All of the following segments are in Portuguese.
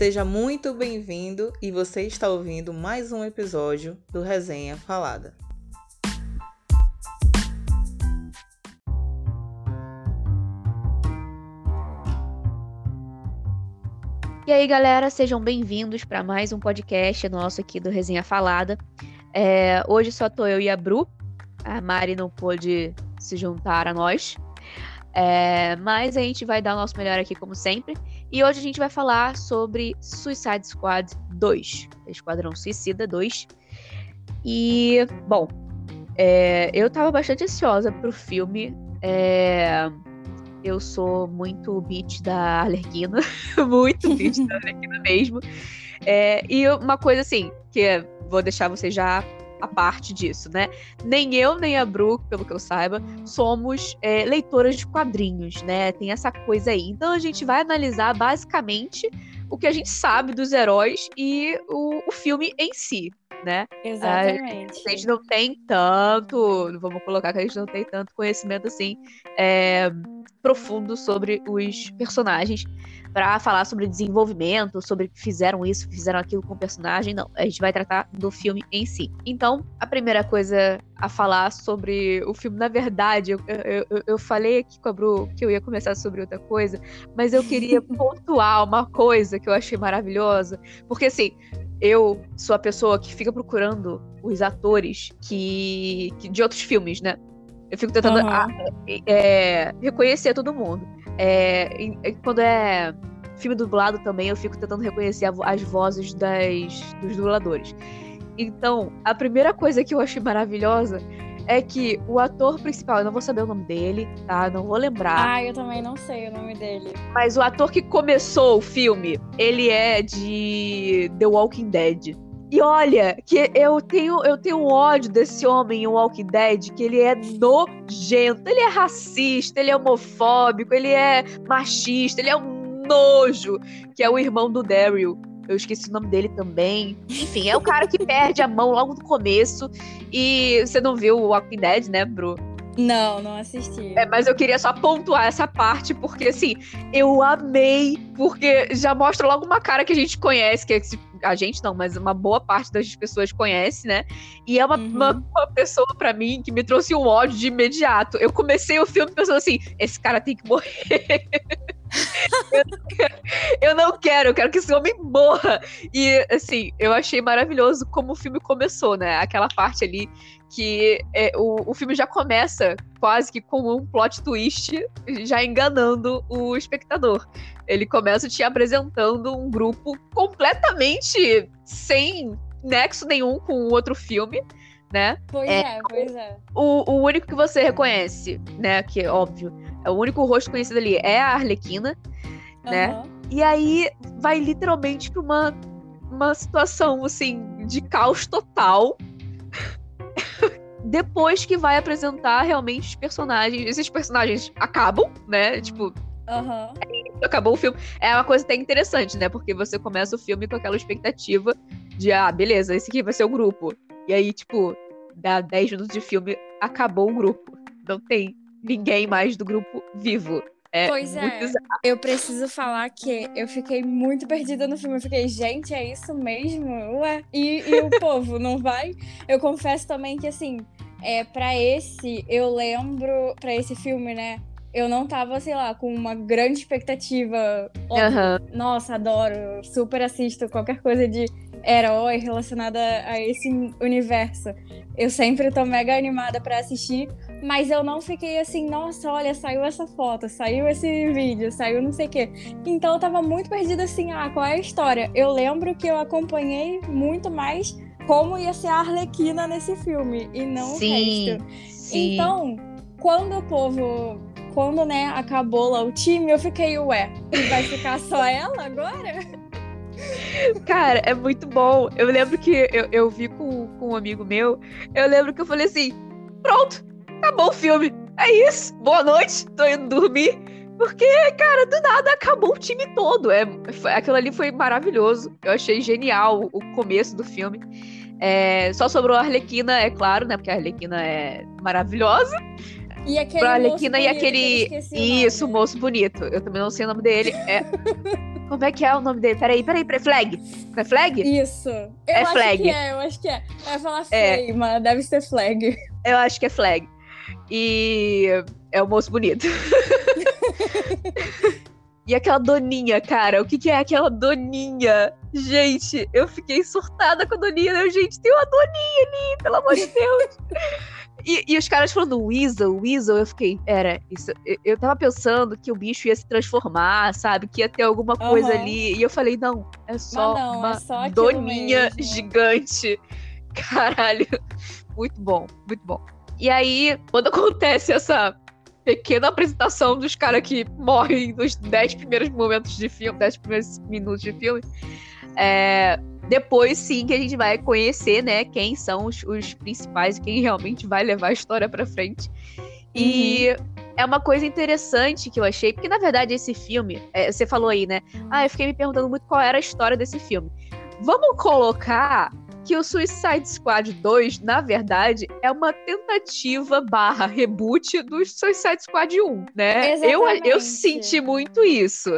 Seja muito bem-vindo e você está ouvindo mais um episódio do Resenha Falada. E aí, galera, sejam bem-vindos para mais um podcast nosso aqui do Resenha Falada. É, hoje só tô eu e a Bru. A Mari não pôde se juntar a nós. É, mas a gente vai dar o nosso melhor aqui, como sempre. E hoje a gente vai falar sobre Suicide Squad 2, Esquadrão Suicida 2. E, bom, é, eu tava bastante ansiosa pro filme. É, eu sou muito beat da Alerquina, muito beat da Alerquina mesmo. É, e uma coisa assim, que vou deixar você já a parte disso, né? Nem eu, nem a Bru, pelo que eu saiba, somos é, leitoras de quadrinhos, né? Tem essa coisa aí. Então a gente vai analisar basicamente o que a gente sabe dos heróis e o, o filme em si, né? Exatamente. A gente não tem tanto, vamos colocar que a gente não tem tanto conhecimento assim é, profundo sobre os personagens para falar sobre desenvolvimento, sobre que fizeram isso, fizeram aquilo com o personagem. Não, a gente vai tratar do filme em si. Então, a primeira coisa a falar sobre o filme, na verdade, eu, eu, eu falei aqui com a Bru que eu ia começar sobre outra coisa, mas eu queria pontuar uma coisa que eu achei maravilhosa, porque assim, eu sou a pessoa que fica procurando os atores que, que de outros filmes, né? Eu fico tentando uhum. a, é, reconhecer todo mundo. É, quando é filme dublado também, eu fico tentando reconhecer a, as vozes das, dos dubladores. Então, a primeira coisa que eu achei maravilhosa é que o ator principal, eu não vou saber o nome dele, tá? Não vou lembrar. Ah, eu também não sei o nome dele. Mas o ator que começou o filme, ele é de The Walking Dead. E olha, que eu tenho, eu tenho ódio desse homem em Walking Dead, que ele é nojento, ele é racista, ele é homofóbico, ele é machista, ele é um nojo, que é o irmão do Daryl. Eu esqueci o nome dele também. Enfim, é o cara que perde a mão logo no começo. E você não viu o Walking Dead, né, Bru? Não, não assisti. É, mas eu queria só pontuar essa parte, porque assim, eu amei, porque já mostra logo uma cara que a gente conhece, que é esse a gente não, mas uma boa parte das pessoas conhece, né? E é uma, uhum. uma, uma, pessoa para mim que me trouxe um ódio de imediato. Eu comecei o filme pensando assim: esse cara tem que morrer. eu, não quero, eu não quero, eu quero que esse homem morra. E, assim, eu achei maravilhoso como o filme começou, né? Aquela parte ali que é, o, o filme já começa quase que com um plot twist, já enganando o espectador. Ele começa te apresentando um grupo completamente sem nexo nenhum com o outro filme, né? Pois é, é pois é. O, o único que você reconhece, né? Que é óbvio, é o único rosto conhecido ali é a Arlequina, uhum. né? E aí vai literalmente pra uma, uma situação, assim, de caos total. Depois que vai apresentar realmente os personagens. Esses personagens acabam, né? Tipo, Uhum. Acabou o filme. É uma coisa até interessante, né? Porque você começa o filme com aquela expectativa de, ah, beleza, esse aqui vai ser o grupo. E aí, tipo, dá 10 minutos de filme, acabou o grupo. Não tem ninguém mais do grupo vivo. É pois é, eu preciso falar que eu fiquei muito perdida no filme. Eu fiquei, gente, é isso mesmo? Ué? E, e o povo, não vai? Eu confesso também que, assim, é, para esse, eu lembro, para esse filme, né? Eu não tava, sei lá, com uma grande expectativa. Uhum. Nossa, adoro, super assisto qualquer coisa de herói relacionada a esse universo. Eu sempre tô mega animada para assistir, mas eu não fiquei assim, nossa, olha, saiu essa foto, saiu esse vídeo, saiu não sei o quê. Então eu tava muito perdida assim, ah, qual é a história? Eu lembro que eu acompanhei muito mais como ia ser a Arlequina nesse filme e não sim, o resto. Sim. Então, quando o povo quando, né, acabou lá o time, eu fiquei, ué, vai ficar só ela agora? Cara, é muito bom. Eu lembro que eu, eu vi com, com um amigo meu, eu lembro que eu falei assim: pronto, acabou o filme. É isso, boa noite, tô indo dormir. Porque, cara, do nada acabou o time todo. É, foi, aquilo ali foi maravilhoso. Eu achei genial o, o começo do filme. É, só sobrou a Arlequina, é claro, né? Porque a Arlequina é maravilhosa. E aquele Arlequina e aquele. Isso, o moço bonito. Eu também não sei o nome dele. É Como é que é o nome dele? Peraí, peraí, peraí. Flag. Não é Flag? Isso. Eu É acho Flag. que é, eu acho que é. Ia falar É. Flame, mas deve ser Flag. Eu acho que é Flag. E é o moço bonito. e aquela doninha, cara. O que, que é aquela doninha? Gente, eu fiquei surtada com a doninha. Eu, gente, tem uma doninha ali, pelo amor de Deus. E, e os caras falando Weasel, Weasel, eu fiquei, era, isso, eu, eu tava pensando que o bicho ia se transformar, sabe? Que ia ter alguma coisa Aham. ali. E eu falei, não, é só não, é uma só aquilo doninha mesmo. gigante. Caralho. Muito bom, muito bom. E aí, quando acontece essa pequena apresentação dos caras que morrem nos 10 primeiros momentos de filme, 10 primeiros minutos de filme, é, depois sim que a gente vai conhecer, né, quem são os, os principais e quem realmente vai levar a história pra frente. E é uma coisa interessante que eu achei, porque na verdade esse filme, é, você falou aí, né? Ah, eu fiquei me perguntando muito qual era a história desse filme. Vamos colocar que o Suicide Squad 2, na verdade, é uma tentativa barra reboot do Suicide Squad 1, né? Eu, eu Exatamente. senti muito isso,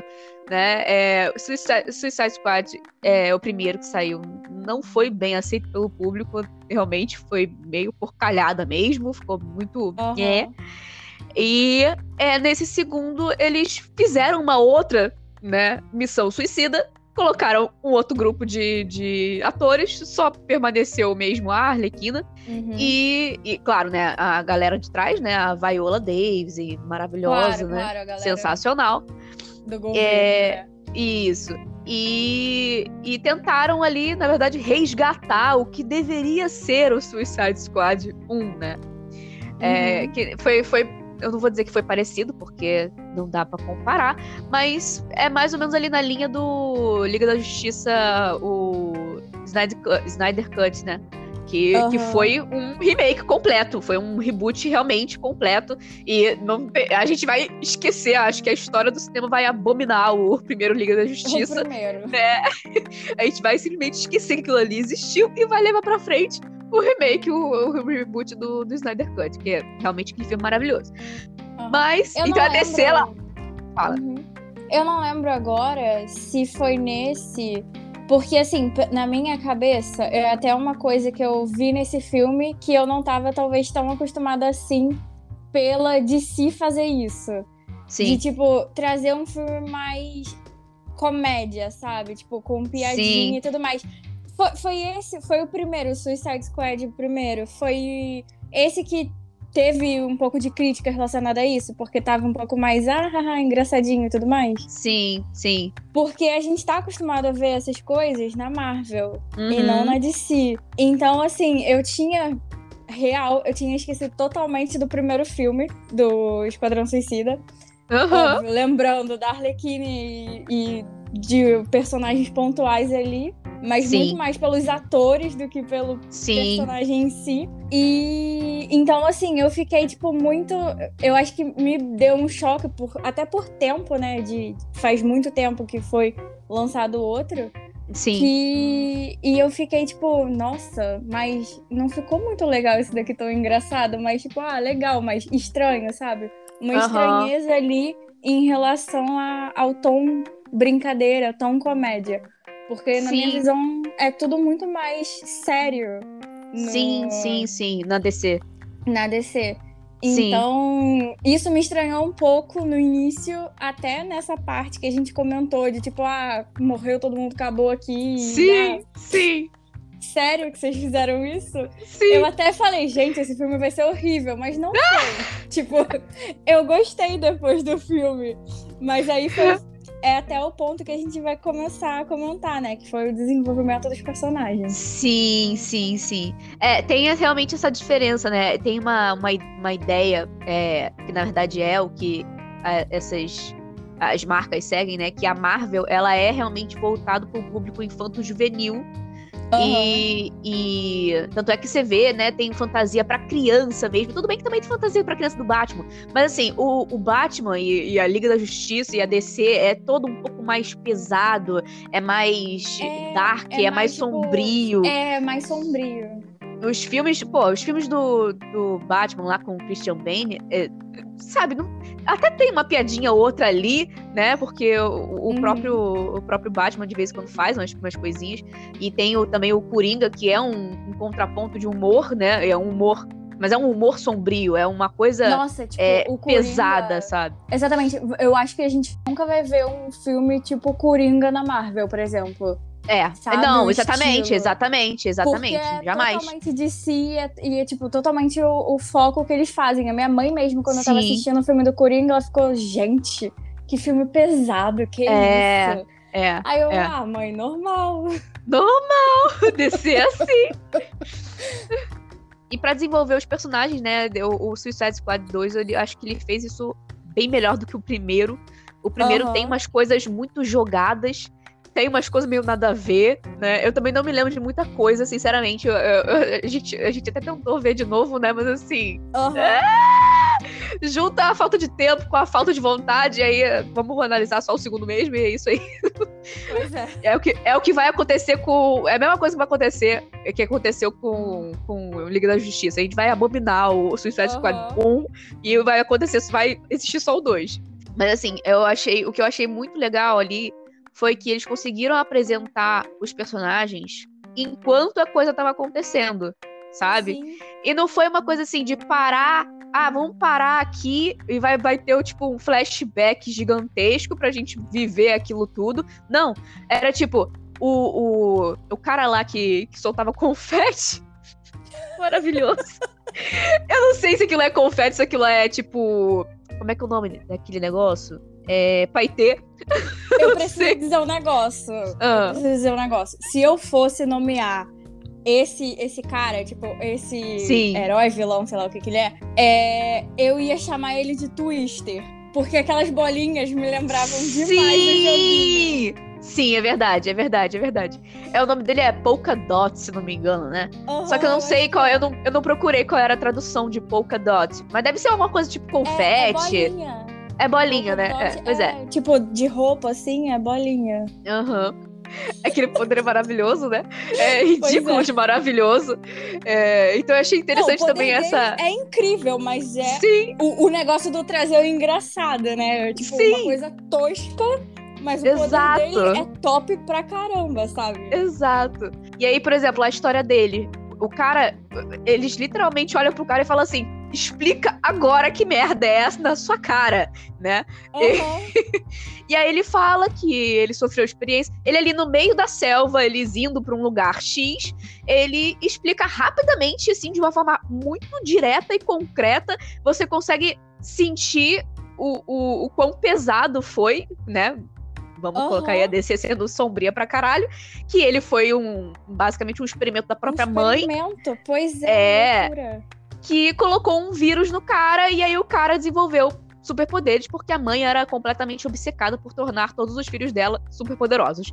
né? É, Suicide, Suicide Squad, é, o primeiro que saiu, não foi bem aceito pelo público, realmente foi meio porcalhada mesmo, ficou muito... Aham. É. E é, nesse segundo, eles fizeram uma outra né, missão suicida, colocaram um outro grupo de, de atores, só permaneceu mesmo a Arlequina. Uhum. E, e, claro, né, a galera de trás, né, a Viola Davis, maravilhosa, claro, né? claro, galera Sensacional. Do governo. É, né? Isso. E, e tentaram ali, na verdade, resgatar o que deveria ser o Suicide Squad 1, né? É, Uhum. que foi, foi, eu não vou dizer que foi parecido, porque não dá pra comparar, mas é mais ou menos ali na linha do Liga da Justiça, o Snyder Snyder Cut né? Que, que Aham. foi um remake completo, foi um reboot realmente completo. E não, a gente vai esquecer, acho que a história do cinema vai abominar o primeiro Liga da O Justiça primeiro. né? A gente vai simplesmente esquecer que aquilo ali existiu e vai levar pra frente o remake, o, o reboot do, do Snyder Cut, que é realmente aquele filme maravilhoso. Aham. Mas, Eu não agradecer ela. lembro- Fala. Uhum. Eu não lembro agora se foi nesse. Porque, assim, na minha cabeça, é até uma coisa que eu vi nesse filme que eu não tava, talvez, tão acostumada assim pela DC fazer isso. De, Sim, tipo, trazer um filme mais comédia, sabe? Tipo, com piadinha Sim. e tudo mais. Foi, foi esse, foi o primeiro, Suicide Squad, o primeiro. Foi esse que teve um pouco de crítica relacionada a isso, porque tava um pouco mais, ah, haha, engraçadinho e tudo mais. sim, sim. Porque a gente tá acostumado a ver essas coisas na Marvel e Uhum. não na DC. Então, assim, eu tinha. Real, eu tinha esquecido totalmente do primeiro filme do Esquadrão Suicida. Óbvio, lembrando da Arlequina e, e de personagens pontuais ali, mas Sim. muito mais pelos atores do que pelo Sim, personagem em si. E então, assim, eu fiquei, tipo, muito. Eu acho que me deu um choque, por, até por tempo, né? De faz muito tempo que foi lançado outro. sim. Que... E eu fiquei, tipo, nossa, mas não ficou muito legal esse daqui tão engraçado, mas, tipo, ah, legal, mas estranho, sabe? Uma Aham. estranheza ali em relação a- ao tom brincadeira, tom comédia. Porque, na minha Sim. visão, é tudo muito mais sério. no- Sim, sim, sim, na DC. Na DC. Sim. Então, isso me estranhou um pouco no início, até nessa parte que a gente comentou, de tipo, ah, morreu, todo mundo acabou aqui. Sim, né? sim, Sério que vocês fizeram isso? sim. Eu até falei, gente, esse filme vai ser horrível, mas não foi. tipo, eu gostei depois do filme. Mas aí foi. É até o ponto que a gente vai começar a comentar, né? Que foi o desenvolvimento dos personagens. Sim, sim, sim. É, tem realmente essa diferença, né? Tem uma, uma, uma ideia, é, que na verdade é o que é, essas as marcas seguem, né? Que a Marvel, ela é realmente voltado para o público infanto-juvenil. E, e tanto é que você vê, né? Tem fantasia pra criança mesmo. Tudo bem que também tem fantasia pra criança do Batman. Mas assim, o, o Batman e, e a Liga da Justiça e a DC é todo um pouco mais pesado, é mais É, dark, é é, mais, mais tipo, sombrio. É, mais sombrio. Os filmes, pô, os filmes do, do Batman lá com o Christian Bane, é, sabe, não, até tem uma piadinha ou outra ali, né? Porque o, o Uhum. próprio, o próprio Batman de vez em quando faz umas, umas coisinhas. E tem o, também o Coringa, que é um, um contraponto de humor, né? É um humor. Mas é um humor sombrio, é uma coisa Nossa, tipo, é, Coringa... pesada, sabe? Exatamente. Eu acho que a gente nunca vai ver um filme tipo Coringa na Marvel, por exemplo. É. Sabe, não, exatamente, exatamente, exatamente. É Jamais. totalmente de si e é, e é, tipo, totalmente o, o foco que eles fazem. A minha mãe mesmo, quando eu tava Sim. assistindo o filme do Coringa, ela ficou, gente, que filme pesado, que É. isso? É. Aí eu, é. ah, mãe, normal. Normal descer assim. e pra desenvolver os personagens, né? O, o Suicide Squad 2, eu acho que ele fez isso bem melhor do que o primeiro. O primeiro Aham. tem umas coisas muito jogadas, tem umas coisas meio nada a ver, né? Eu também não me lembro de muita coisa, sinceramente. Eu- eu- a, gente, a gente até tentou ver de novo, né? Mas assim, Aham. junta a falta de tempo com a falta de vontade, e aí vamos analisar só o segundo mesmo, e é isso aí. Pois é. É o, que, é o que vai acontecer com. É a mesma coisa que vai acontecer é que aconteceu com, com o Liga da Justiça. A gente vai abominar o Suicide Squad Aham. 1 e vai acontecer, vai existir só o 2. Mas assim, eu achei. O que eu achei muito legal ali foi que eles conseguiram apresentar os personagens enquanto a coisa tava acontecendo. Sabe? Sim. E não foi uma coisa assim de parar. Ah, vamos parar aqui e vai, vai ter tipo um flashback gigantesco pra gente viver aquilo tudo. Não, era tipo o, o, o cara lá que, que soltava confete. Maravilhoso. Eu não sei se aquilo é confete, se aquilo é tipo. Como é que é o nome daquele negócio? É. Paetê. Eu preciso dizer um negócio. Ah. Eu preciso dizer um negócio. Se eu fosse nomear esse, esse cara, tipo, esse Sim. herói, vilão, sei lá o que que ele é, é, eu ia chamar ele de Twister. Porque aquelas bolinhas me lembravam demais. Sim! Sim, é verdade, é verdade, é verdade. É, o nome dele é Polka Dot, se não me engano, né? Só que eu não sei qual, eu não, eu não procurei qual era a tradução de Polka Dot. Mas deve ser alguma coisa tipo É, é confete. bolinha. É, bolinha, né? É, pois é. Tipo, de roupa, assim, é bolinha. Aham. Aquele poder é maravilhoso, né? É ridículo é. de maravilhoso. É, então eu achei interessante Não, também essa. É incrível, mas é Sim, o, o negócio do trazer o engraçado, né? Tipo, Sim. uma coisa tosca, mas o Exato. poder dele é top pra caramba, sabe? exato. E aí, por exemplo, a história dele. O cara, eles literalmente olham pro cara e falam assim: explica agora que merda é essa na sua cara, né? Aham. E aí ele fala que ele sofreu experiência. Ele ali no meio da selva, eles indo pra um lugar X, ele explica rapidamente, assim, de uma forma muito direta e concreta. Você consegue sentir o, o, o quão pesado foi, né? Vamos Aham. colocar aí a DC sendo sombria pra caralho. Que ele foi um basicamente um experimento da própria Um mãe experimento, Pois é, É. loucura. Que colocou um vírus no cara e aí o cara desenvolveu superpoderes porque a mãe era completamente obcecada por tornar todos os filhos dela superpoderosos.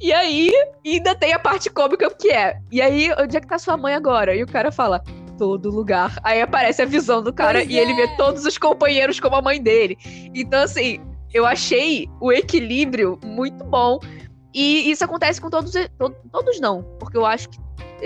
E aí ainda tem a parte cômica que é, e aí onde é que tá sua mãe agora? E o cara fala todo lugar. Aí aparece a visão do cara Pois e ele é. vê todos os companheiros como a mãe dele. Então assim, eu achei o equilíbrio muito bom. E isso acontece com todos, to- todos não, porque eu acho que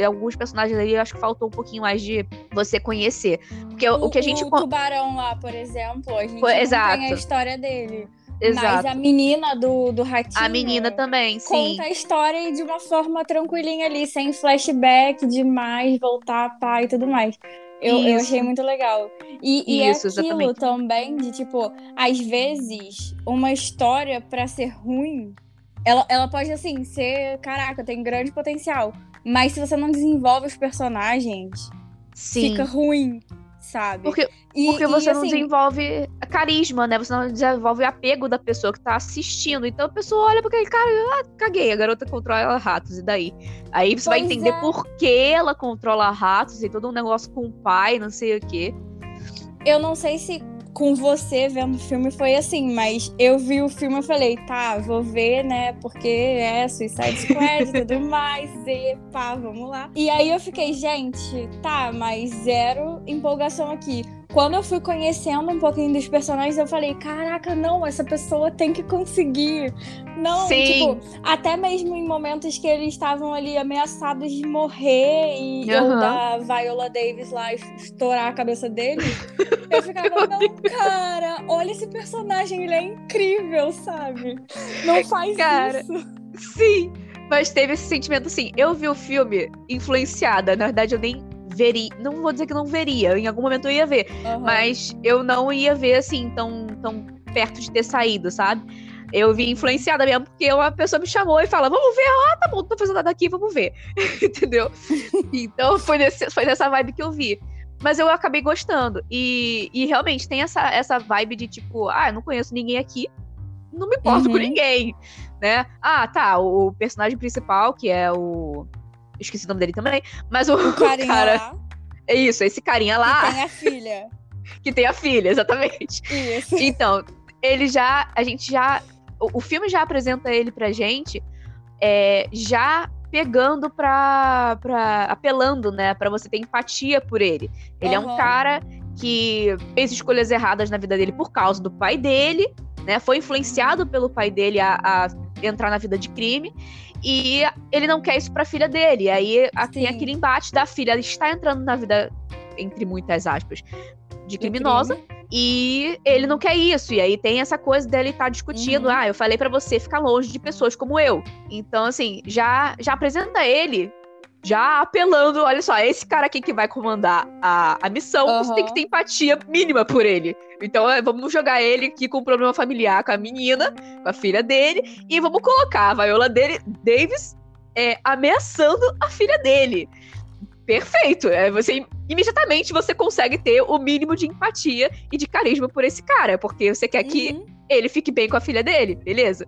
alguns personagens eu acho que faltou um pouquinho mais de você conhecer. Porque o, o que a gente. O tubarão lá, por exemplo, a gente exato. tem a história dele. Exato. Mas a menina do, do ratinho... A menina também, sim. Conta a história de uma forma tranquilinha ali, sem flashback demais, voltar, pá e tudo mais. Eu, eu achei muito legal. E, e Isso, é aquilo exatamente. também de, tipo, às vezes, uma história, pra ser ruim, ela, ela pode, assim, ser, caraca, tem grande potencial. Mas se você não desenvolve os personagens, Sim. fica ruim, sabe? Porque, E- porque e, você não assim, desenvolve carisma, né? Você não desenvolve apego da pessoa que tá assistindo. Então a pessoa olha pra aquele cara, ah, caguei, a garota controla ratos, e daí? Aí você vai entender é. por que ela controla ratos e todo um negócio com o pai, não sei o quê. Eu não sei se com você vendo o filme foi assim, mas eu vi o filme e falei, tá, vou ver, né? Porque é Suicide Squad e tudo mais, e pá, vamos lá. E aí eu fiquei, gente, tá, mas zero empolgação aqui. Quando eu fui conhecendo um pouquinho dos personagens, eu falei, caraca, não, essa pessoa tem que conseguir. Não, Sim. tipo, até mesmo em momentos que eles estavam ali ameaçados de morrer e eu Aham. da Viola Davis lá estourar a cabeça dele, eu ficava, não, cara, olha esse personagem, ele é incrível, sabe? Não faz Cara, isso. Sim, mas teve esse sentimento assim. Eu vi o filme influenciada. Na verdade, eu nem veria. Não vou dizer que não veria. Em algum momento eu ia ver. Aham. Mas eu não ia ver assim, tão, tão perto de ter saído, sabe? Eu vi influenciada mesmo, porque uma pessoa me chamou e fala: Vamos ver, ah, tá bom, não tô fazendo nada aqui, vamos ver. Entendeu? Então foi, nesse, foi nessa vibe que eu vi. Mas eu acabei gostando. E, e realmente tem essa, essa vibe de tipo, ah, eu não conheço ninguém aqui, não me importo com Uhum. ninguém. Né? Ah, tá, o personagem principal, que é o. Esqueci o nome dele também, mas o, O carinha cara. lá, É isso, esse carinha lá, que tem a filha. que tem a filha, exatamente. Isso. Então, ele já. A gente já. O, o filme já apresenta ele pra gente é, já pegando pra, pra. apelando, né? Pra você ter empatia por ele. Ele é um cara que fez escolhas erradas na vida dele por causa do pai dele, né? Foi influenciado pelo pai dele a, a entrar na vida de crime. E ele não quer isso pra filha dele. Aí tem aquele embate da filha. Ela está entrando na vida, entre muitas aspas, de criminosa. E ele não quer isso. E aí tem essa coisa dele estar discutindo. Uhum. Ah, eu falei pra você ficar longe de pessoas como eu. Então, assim, já, já apresenta ele. Já apelando, olha só, esse cara aqui que vai comandar a, a missão, você Aham. tem que ter empatia mínima por ele. Então, é, vamos jogar ele aqui com um problema familiar com a menina, com a filha dele, e vamos colocar a Viola dele, Davis é, ameaçando a filha dele. Perfeito. É, você imediatamente você consegue ter o mínimo de empatia e de carisma por esse cara, porque você quer que Uhum. ele fique bem com a filha dele, beleza?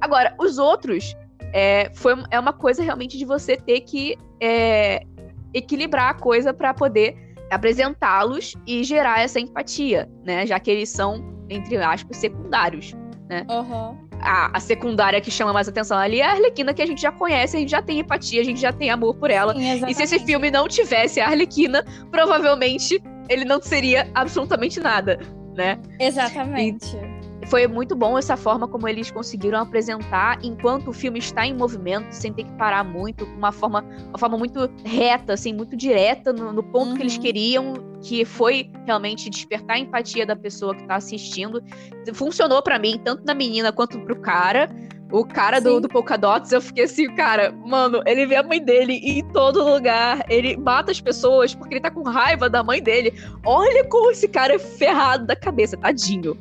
Agora, os outros é, foi, é uma coisa realmente de você ter que é, equilibrar a coisa pra poder apresentá-los e gerar essa empatia, né? Já que eles são, entre aspas, secundários. Aham. A, a secundária que chama mais atenção ali é a Arlequina, que a gente já conhece, a gente já tem empatia, a gente já tem amor por ela. Sim, E se esse filme não tivesse a Arlequina, provavelmente ele não seria absolutamente nada, né? Exatamente. Foi muito bom essa forma como eles conseguiram apresentar enquanto o filme está em movimento, sem ter que parar muito, uma forma, uma forma muito reta, assim, muito direta no, no ponto que eles Uhum. queriam, que foi realmente despertar a empatia da pessoa que tá assistindo. Funcionou pra mim, tanto na menina quanto pro cara. O cara do, do Polkadots, eu fiquei assim, cara, mano, ele vê a mãe dele em todo lugar. Ele mata as pessoas porque ele tá com raiva da mãe dele. Olha como esse cara é ferrado da cabeça, tadinho.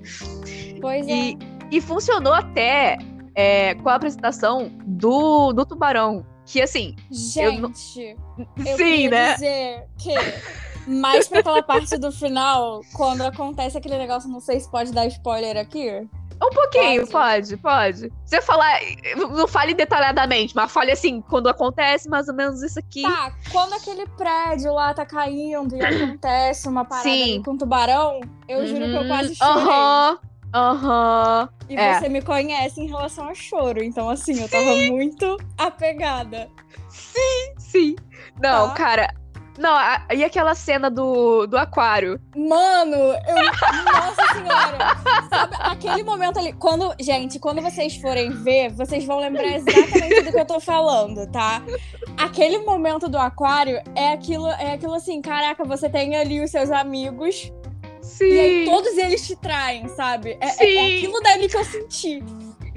Pois é. E, e funcionou até é, com a apresentação do, do tubarão. Que assim, eu não- Gente, eu sim, queria né? dizer que mais pra aquela parte do final, quando acontece aquele negócio, não sei se pode dar spoiler aqui. Um pouquinho, pode, pode. Você falar, não fale detalhadamente, mas fale assim, quando acontece mais ou menos isso aqui. Tá, quando aquele prédio lá tá caindo e acontece uma parada Sim. com tubarão, eu juro que eu Uhum, quase chorei. Aham, aham. E é. você me conhece em relação ao choro, então assim, eu tava muito apegada. Sim. Não, Tá. cara. Não, a- e aquela cena do, do aquário? Mano, eu. Nossa senhora! Sabe, aquele momento ali. Quando. Gente, quando vocês forem ver, vocês vão lembrar exatamente do que eu tô falando, tá? Aquele momento do aquário é aquilo, é aquilo assim, caraca, você tem ali os seus amigos Sim. e aí todos eles te traem, sabe? É, é- Sim. é aquilo dali que eu senti.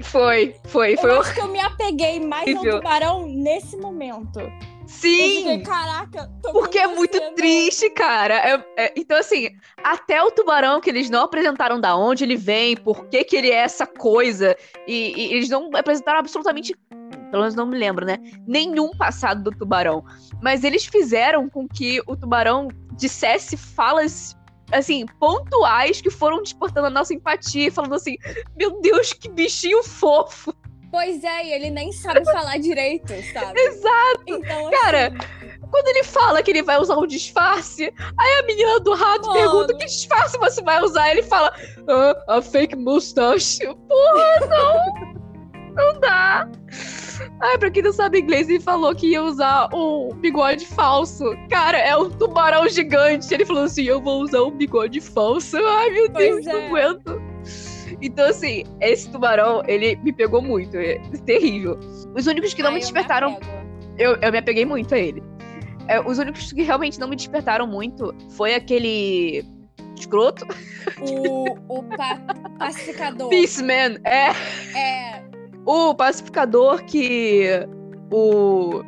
Foi, foi, foi. Eu acho que eu me apeguei mais ao tubarão nesse momento. Sim. fiquei, caraca, tô Porque é muito né? triste, cara. É- é- então, assim, até o tubarão que eles não apresentaram da onde ele vem, por que, que ele é essa coisa, e, e eles não apresentaram absolutamente, pelo menos não me lembro, né? Nenhum passado do tubarão. Mas eles fizeram com que o tubarão dissesse falas. Assim, pontuais que foram despertando a nossa empatia, falando assim: Meu Deus, que bichinho fofo! Pois é, e ele nem sabe falar direito, sabe? Exato! Então, Cara, assim, Quando ele fala que ele vai usar um disfarce, aí a menina do rato Mano. pergunta que disfarce você vai usar. Ele fala, ah, a fake mustache. Porra, não! Não dá. Ai, pra quem não sabe inglês, ele falou que ia usar um bigode falso. Cara, é um tubarão gigante. Ele falou assim: eu vou usar um bigode falso. Ai, meu Pois Deus, não é. aguento. Então, assim, esse tubarão, ele me pegou muito. É terrível. Os únicos que não Ai, me despertaram apego. eu, eu me apeguei muito a ele. É, os únicos que realmente não me despertaram muito foi aquele escroto. O, o pa- pacificador. Peaceman. É É. o pacificador que o,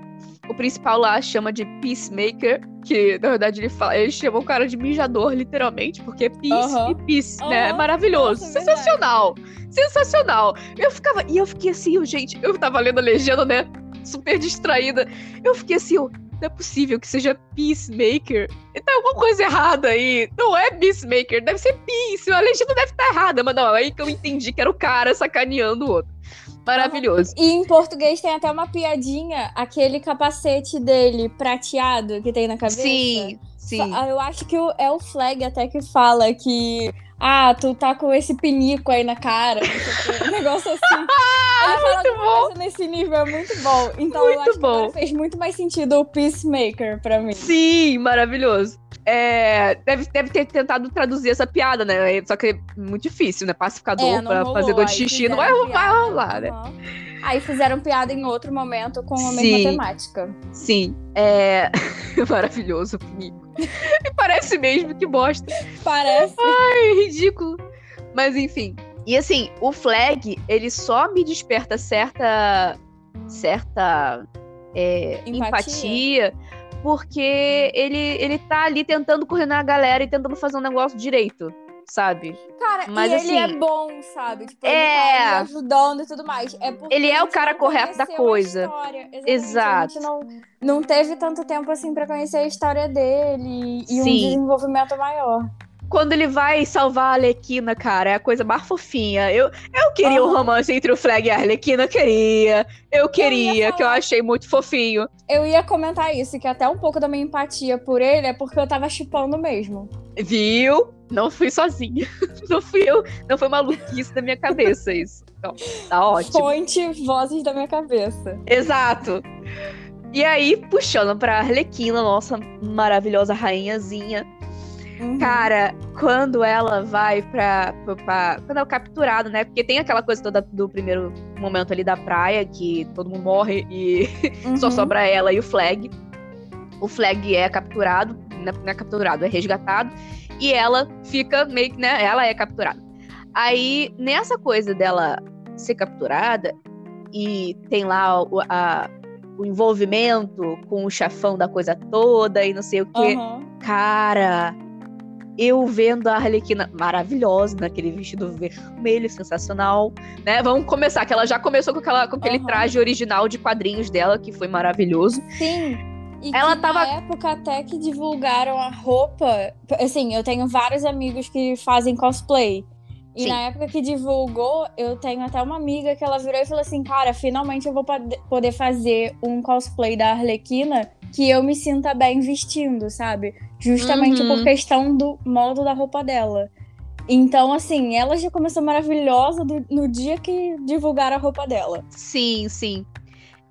o principal lá chama de Peacemaker. Que na verdade ele fala, ele chama o cara de mijador, literalmente, porque é peace Aham. e peace, né? É maravilhoso. Nossa, verdade. sensacional. Sensacional. Eu ficava. E eu fiquei assim, eu, gente, eu tava lendo a legenda, né? Super distraída. Eu fiquei assim, eu, não é possível que seja Peacemaker. Tá alguma coisa errada aí. Não é Peacemaker, deve ser Peace. A legenda deve estar errada, mas não, é aí que eu entendi que era o cara sacaneando o outro. Maravilhoso. E em português tem até uma piadinha, aquele capacete dele prateado que tem na cabeça. Sim, sim. Fa- Eu acho que é o Flag até que fala que. Ah, tu tá com esse pinico aí na cara, um negócio assim. Ele fala muito bom. nesse nível, é muito bom. Então eu Muito acho que agora bom. fez muito mais sentido o Peacemaker pra mim. Sim, maravilhoso. É, deve, deve ter tentado traduzir essa piada, né? Só que é muito difícil, né? Pacificador É, pra rolou, fazedor de xixi não vai, vai rolar, né? Aham. Aí fizeram piada em outro momento com a Sim. mesma temática. Sim. É. maravilhoso. E parece mesmo que bosta. Parece. É ridículo. Mas enfim. E assim, o flag, ele só me desperta certa. certa. é, Empatia. empatia. Porque ele, ele tá ali tentando coordenar a galera e tentando fazer um negócio direito, sabe? Cara, Mas, e ele assim, é bom, sabe? Tipo, é. ele tá ali ajudando e tudo mais. É Ele é o cara correto da coisa. Exato. A gente não, não teve tanto tempo assim pra conhecer a história dele e um Sim. desenvolvimento maior. Quando ele vai salvar a Arlequina, cara, é a coisa mais fofinha. Eu, eu queria um Aham. romance entre o Flag e a Arlequina, queria. Eu queria, que eu achei muito fofinho. Eu ia comentar isso, que até um pouco da minha empatia por ele é porque eu tava chipando mesmo. Viu? Não fui sozinha. Não fui eu. Não foi maluquice da minha cabeça isso. Então, tá ótimo. Fonte, vozes da minha cabeça. Exato. E aí, puxando pra Arlequina, nossa maravilhosa rainhazinha. Uhum. Cara, quando ela vai pra, pra, pra- Quando ela é capturada, né? Porque tem aquela coisa toda do primeiro momento ali da praia, que todo mundo morre e só Uhum. sobra ela e o Flag. O Flag é capturado, não é- não é capturado, é resgatado. E ela fica meio que, né? Ela é capturada. Aí, nessa coisa dela ser capturada, e tem lá o, a- o envolvimento com o chefão da coisa toda e não sei o quê. Aham. Cara, eu vendo a Arlequina maravilhosa, naquele vestido vermelho sensacional, né? Vamos começar, que ela já começou com, aquela, com aquele Aham. traje original de quadrinhos dela, que foi maravilhoso. Sim. E Ela que tava- na época até que divulgaram a roupa. Assim, eu tenho vários amigos que fazem cosplay. E Sim. na época que divulgou, eu tenho até uma amiga que ela virou e falou assim: Cara, finalmente eu vou pode- poder fazer um cosplay da Arlequina que eu me sinta bem vestindo, sabe? Justamente Uhum. por questão do modo da roupa dela. Então, assim, ela já começou maravilhosa do- no dia que divulgaram a roupa dela. Sim, sim.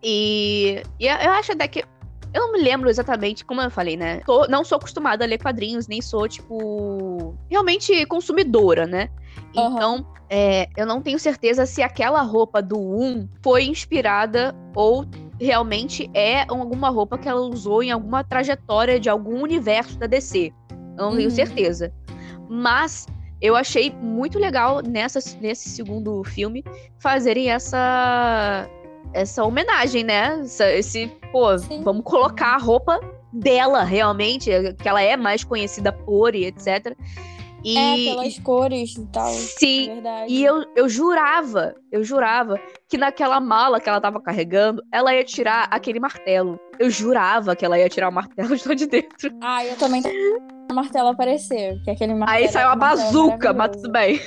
E, e eu acho até que. Eu não me lembro exatamente, como eu falei, né? Tô- não sou acostumada a ler quadrinhos, nem sou, tipo, realmente consumidora, né? Aham. Então, é, eu não tenho certeza se aquela roupa do 1 foi inspirada ou realmente é alguma roupa que ela usou em alguma trajetória de algum universo da DC. Eu não tenho Uhum. certeza. Mas eu achei muito legal nessa, nesse segundo filme fazerem essa essa homenagem, né? Essa- esse, pô, Sim. vamos colocar a roupa dela realmente, que ela é mais conhecida por e etc. E, É, pelas cores e tal. Sim, Verdade. e eu, eu jurava, eu jurava que naquela mala que ela tava carregando, ela ia tirar aquele martelo. Eu jurava que ela ia tirar o martelo de lá de dentro. Ah, eu também o martelo aparecer, que é aquele martelo. Aí saiu a martelo bazuca, mas tudo bem.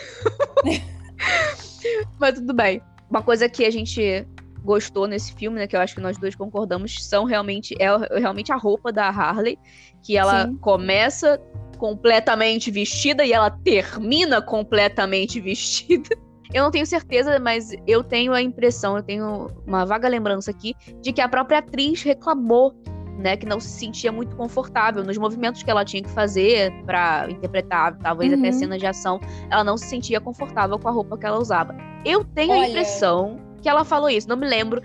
mas tudo bem. Uma coisa que a gente gostou nesse filme, né, que eu acho que nós dois concordamos, são realmente é realmente a roupa da Harley, que ela Sim. começa completamente vestida e ela termina completamente vestida. Eu não tenho certeza, mas eu tenho a impressão, eu tenho uma vaga lembrança aqui, de que a própria atriz reclamou né, que não se sentia muito confortável nos movimentos que ela tinha que fazer para interpretar, talvez uhum. até cenas de ação, ela não se sentia confortável com a roupa que ela usava. Eu tenho Olha... a impressão que ela falou isso, não me lembro.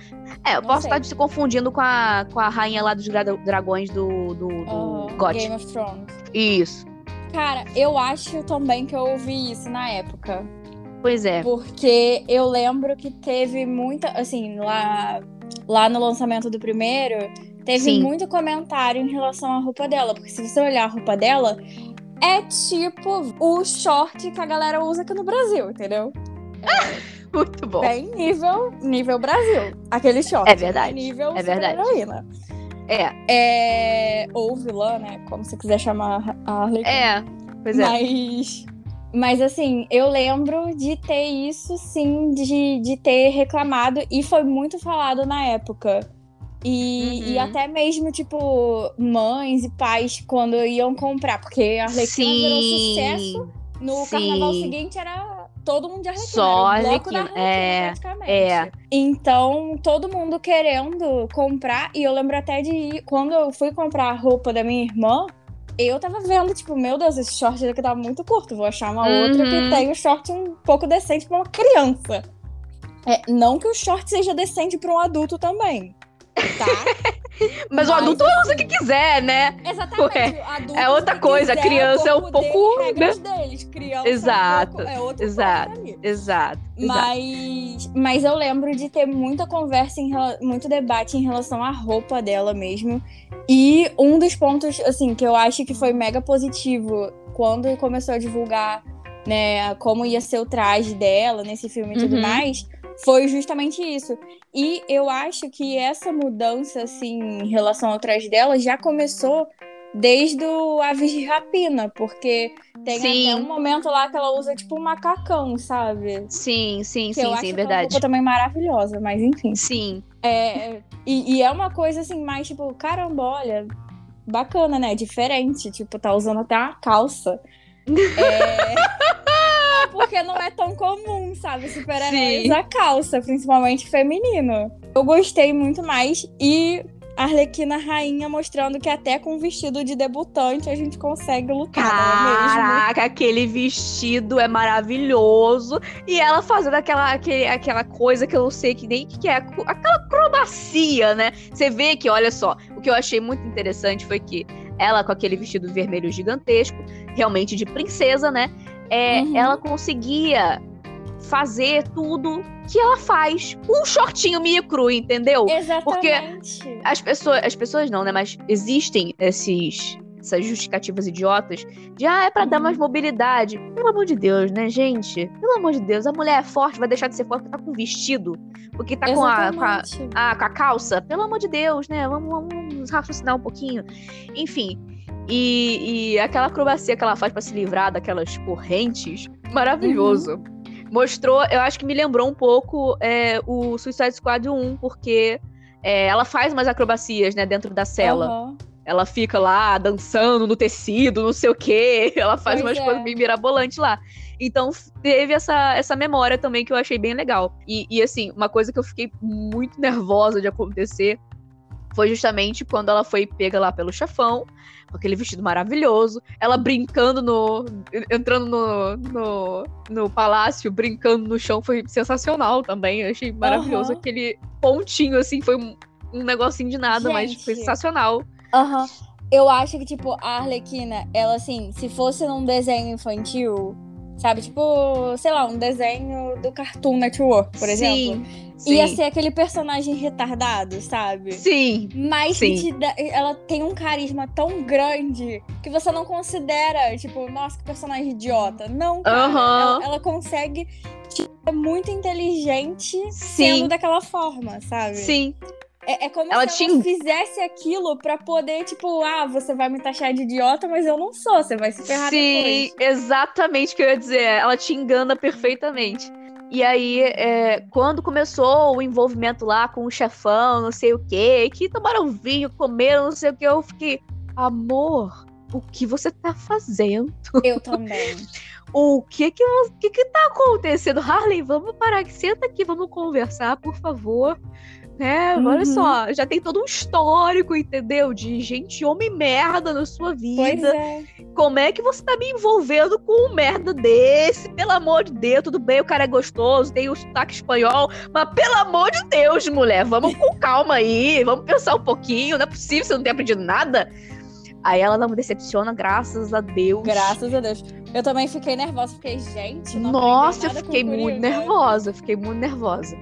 É, eu não posso sei. estar se confundindo com a, com a rainha lá dos dragões do, do, do uh, Game of Thrones. Isso. Cara, eu acho também que eu ouvi isso na época. Pois é. Porque eu lembro que teve muita, assim, lá, lá no lançamento do primeiro, teve Sim. muito comentário em relação à roupa dela. Porque se você olhar a roupa dela, é tipo o short que a galera usa aqui no Brasil, entendeu? É... Muito bom. Bem nível, nível Brasil. Aquele short. É verdade. Nível é verdade. Heroína. É. é. Ou vilã, né? Como você quiser chamar a Harley. É, pois é. Mas. Mas assim, eu lembro de ter isso, sim, de, de ter reclamado, e foi muito falado na época. E, uhum. e até mesmo, tipo, mães e pais, quando iam comprar, porque a Arlequina virou sucesso. No sim. carnaval seguinte era todo mundo de Arlequina. Só Arlequina. é, é. Então, todo mundo querendo comprar. E eu lembro até de ir. Quando eu fui comprar a roupa da minha irmã, eu tava vendo, tipo, meu Deus, esse short aqui tá muito curto. Vou achar uma uhum. outra que uhum. tem um short um pouco decente pra uma criança. É, não que o short seja decente para um adulto também tá? Mas, Mas, o adulto usa o que quiser, né? Exatamente. é outra coisa, quiser, a criança é um pouco. Né? deles. Criança exato, é, um pouco, é exato, exato, Mas, mas eu lembro de ter muita conversa, em, muito debate em relação à roupa dela mesmo. E um dos pontos, assim, que eu acho que foi mega positivo quando começou a divulgar, né, como ia ser o traje dela nesse filme e tudo uhum. mais foi justamente isso. E eu acho que essa mudança, assim, em relação ao traje dela, já começou desde o Aves de Rapina, porque tem sim. até um momento lá que ela usa tipo um macacão, sabe? Sim, sim, que sim, sim, verdade. É também maravilhosa, mas enfim. Sim. É, e, e, é uma coisa assim, mais tipo, caramba, olha, bacana, né? Diferente. Tipo, tá usando até uma calça. é porque não é tão comum, sabe? Super-heróis usar calça, principalmente feminino. Eu gostei muito mais e a Arlequina rainha mostrando que até com vestido de debutante a gente consegue lutar. É Caraca, aquele vestido é maravilhoso. E ela fazendo aquela, aquele, aquela coisa que eu não sei que nem que é, aquela acrobacia, né? Você vê que, olha só, o que eu achei muito interessante foi que ela com aquele vestido vermelho gigantesco, realmente de princesa, né? É, uhum. ela conseguia fazer tudo que ela faz com um shortinho micro, entendeu? Exatamente. Porque as pessoas, as pessoas não, né? Mas existem esses essas justificativas idiotas de ah, é para dar mais uhum. mobilidade. Pelo amor de Deus, né, gente? Pelo amor de Deus, a mulher é forte, vai deixar de ser forte porque tá com vestido, porque tá com a, com a, a, com a, calça. Pelo amor de Deus, né? Vamos, vamos raciocinar um pouquinho. Enfim, e, e aquela acrobacia que ela faz para se livrar daquelas correntes, maravilhoso. Uhum. Mostrou, eu acho que me lembrou um pouco é, o Suicide Squad 1, porque é, ela faz umas acrobacias, né, dentro da cela. Uhum. Ela fica lá dançando no tecido, não sei o quê. Ela faz pois umas é. coisas bem mirabolantes lá. Então teve essa, essa memória também que eu achei bem legal. E, e assim, uma coisa que eu fiquei muito nervosa de acontecer foi justamente quando ela foi pega lá pelo chefão com aquele vestido maravilhoso, ela brincando no. entrando no, no, no palácio, brincando no chão, foi sensacional também. Eu achei maravilhoso. Uhum. Aquele pontinho, assim, foi um, um negocinho de nada, Gente. mas foi sensacional. Aham. Uhum. Eu acho que, tipo, a Arlequina, ela, assim, se fosse num desenho infantil, sabe? Tipo, sei lá, um desenho do Cartoon Network, por exemplo. Sim Sim. Ia ser aquele personagem retardado, sabe? Sim. Mas Sim. Dá, ela tem um carisma tão grande que você não considera, tipo, nossa, que personagem idiota. Não, cara. Ela, ela, consegue ser muito inteligente Sim. sendo daquela forma, sabe? Sim. É, é como ela se ela fizesse aquilo pra poder, tipo, ah, você vai me taxar de idiota, mas eu não sou, você vai se ferrar Sim, depois. exatamente o que eu ia dizer. Ela te engana perfeitamente. E aí, é, quando começou o envolvimento lá com o chefão, não sei o quê, que tomaram vinho, comeram, não sei o que, eu fiquei, amor, o que você tá fazendo? Eu também. o que que, que que tá acontecendo? Harley, vamos parar aqui, senta aqui, vamos conversar, por favor. Né? Uhum. Olha só, já tem todo um histórico, entendeu? De gente homem merda na sua Pois vida. é. Como é que você tá me envolvendo com um merda desse? Pelo amor de Deus, tudo bem, o cara é gostoso, tem o sotaque espanhol, mas pelo amor de Deus, mulher, vamos com calma aí, vamos pensar um pouquinho, não é possível você não ter aprendido nada. Aí ela não me decepciona, graças a Deus. Graças a Deus. Eu também fiquei nervosa, fiquei, gente. Não Nossa, eu fiquei muito Kuriga. nervosa, fiquei muito nervosa.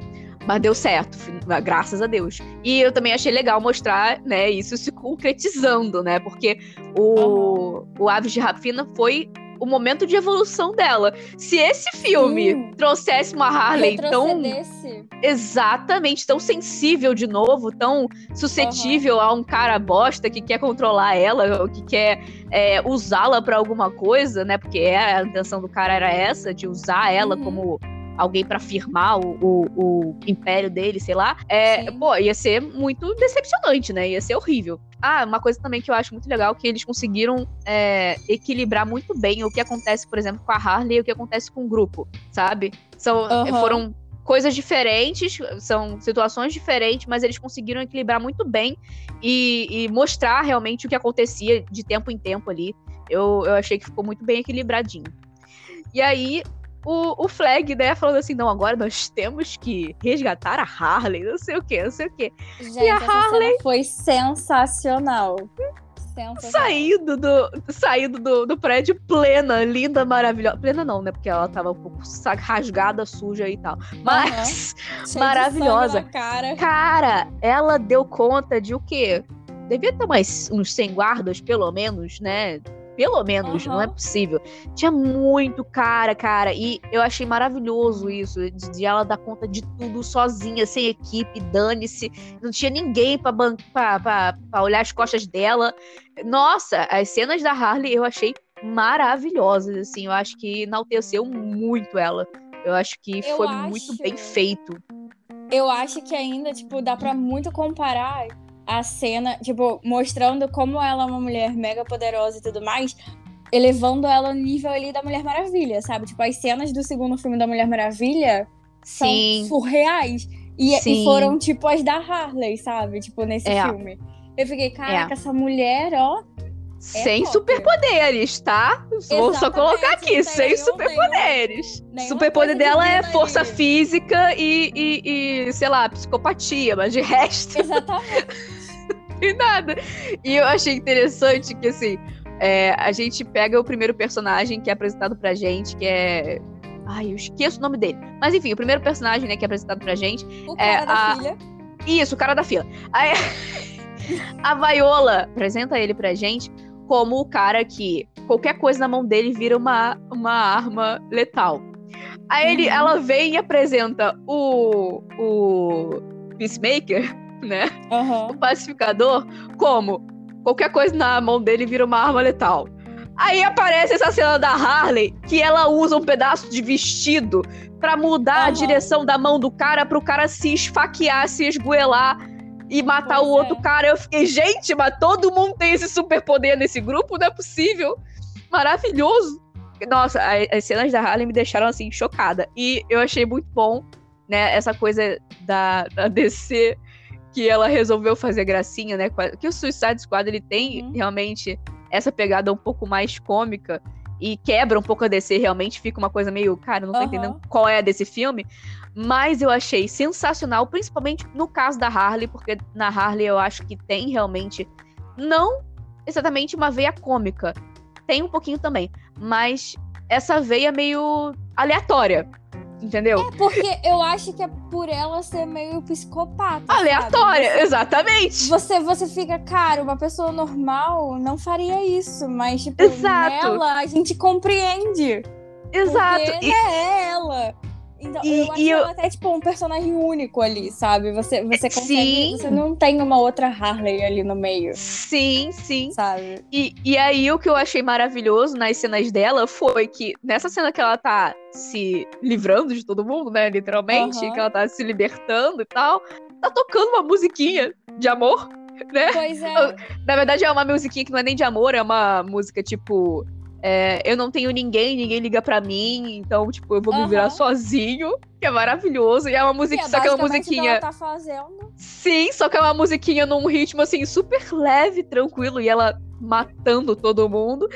Mas deu certo, graças a Deus. E eu também achei legal mostrar, né, isso se concretizando, né? Porque o, o Aves de Rapina foi o momento de evolução dela. Se esse filme trouxesse uma Harley tão exatamente tão sensível de novo, tão suscetível a um cara bosta que quer controlar ela, ou que quer é, usá-la pra alguma coisa, né? Porque é, a intenção do cara era essa, de usar ela Uhum. como alguém pra firmar o, o- o império dele, sei lá. É, Sim. pô, ia ser muito decepcionante, né? Ia ser horrível. Ah, uma coisa também que eu acho muito legal que eles conseguiram é, equilibrar muito bem o que acontece, por exemplo, com a Harley e o que acontece com o grupo, sabe? São, Aham. Foram coisas diferentes, são situações diferentes, mas eles conseguiram equilibrar muito bem e, e mostrar realmente o que acontecia de tempo em tempo ali. Eu, eu achei que ficou muito bem equilibradinho. E aí, o, o Flag, né, falando assim: não, agora nós temos que resgatar a Harley, não sei o que, não sei o que. Gente, E a Harley? foi sensacional. Sensacional. Saindo do, saindo do, do prédio plena, linda, maravilhosa. Plena não, né? Porque ela tava um pouco rasgada, suja e tal. Mas. De maravilhosa. cara. Cara, ela deu conta de o quê? Devia ter mais uns 100 guardas, pelo menos, né? Pelo menos, não é possível. Tinha muito cara, cara. E eu achei maravilhoso isso, de, de ela dar conta de tudo sozinha, sem equipe, dane-se. Não tinha ninguém pra, ban- pra, pra, pra olhar as costas dela. Nossa, as cenas da Harley eu achei maravilhosas, assim. Eu acho que enalteceu muito ela. Eu acho que Eu foi acho- muito bem feito. Eu acho que ainda, tipo, dá pra muito comparar a cena, tipo, mostrando como ela é uma mulher mega poderosa e tudo mais, elevando ela no nível ali da Mulher Maravilha, sabe? Tipo, as cenas do segundo filme da Mulher Maravilha são Sim. surreais. E, e foram, tipo, as da Harley, sabe? Tipo, nesse É. filme. Eu fiquei, caraca, essa mulher, ó. sem top. superpoderes, tá? Vou só Exatamente, colocar aqui, sem superpoderes. Superpoder dela é força ali. física e, e, e, sei lá, psicopatia, mas de resto, Exatamente. e nada. E eu achei interessante que, assim, é, a gente pega o primeiro personagem que é apresentado pra gente, que é. Ai, eu esqueço o nome dele. Mas enfim, o primeiro personagem, né, que é apresentado pra gente O É, cara da a- filha. Isso, o cara da fila. Aí, a Viola apresenta ele pra gente como o cara que qualquer coisa na mão dele vira uma, uma arma letal. Aí ele, Uhum. ela vem e apresenta o, o Peacemaker, né? Aham. O pacificador, como qualquer coisa na mão dele vira uma arma letal. Aí aparece essa cena da Harley, que ela usa um pedaço de vestido pra mudar a Aham. direção da mão do cara pro cara se esfaquear, se esgoelar e matar Pois o outro é. cara. Eu fiquei, gente, mas todo mundo tem esse superpoder nesse grupo? Não é possível. Maravilhoso. Nossa, a- as cenas da Harley me deixaram assim, chocada. E eu achei muito bom, né, essa coisa da, da DC que ela resolveu fazer gracinha, né? Que o Suicide Squad ele tem Uhum. realmente essa pegada um pouco mais cômica e quebra um pouco a DC, realmente fica uma coisa meio, cara, não tô Aham. entendendo qual é desse filme, mas eu achei sensacional, principalmente no caso da Harley, porque na Harley eu acho que tem realmente não exatamente uma veia cômica, tem um pouquinho também, mas essa veia meio aleatória, entendeu? Porque eu acho que é por ela ser meio psicopata. Aleatória, exatamente. Você, você fica, cara, uma pessoa normal não faria isso, mas, tipo, Exato. nela a gente compreende. Exato. Porque E- é ela. Então, E- eu acho e eu- ela até, tipo, um personagem único ali, sabe? Você, você consegue. Sim. Você não tem uma outra Harley ali no meio, sim, sim. sabe? E, e aí, o que eu achei maravilhoso nas cenas dela foi que, nessa cena que ela tá se livrando de todo mundo, né? Literalmente, Aham. que ela tá se libertando e tal, tá tocando uma musiquinha de amor. né? Pois é. Na verdade, é uma musiquinha que não é nem de amor, é uma música tipo. É, eu não tenho ninguém, ninguém liga pra mim, então, tipo, eu vou me virar sozinho, que é maravilhoso. E é uma musiquinha, só que é uma o que musiquinha. ela tá fazendo. Sim, só que é uma musiquinha num ritmo assim, super leve, tranquilo, e ela matando todo mundo.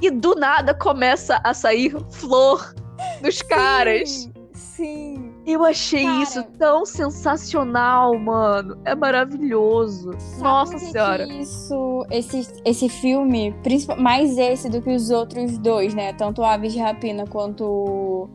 E do nada começa a sair flor dos caras. Sim, Sim. Eu achei Cara. isso tão sensacional, mano. É maravilhoso. Nossa que senhora. que isso, esse, esse filme, mais esse do que os outros dois, né? Tanto Aves de Rapina quanto o,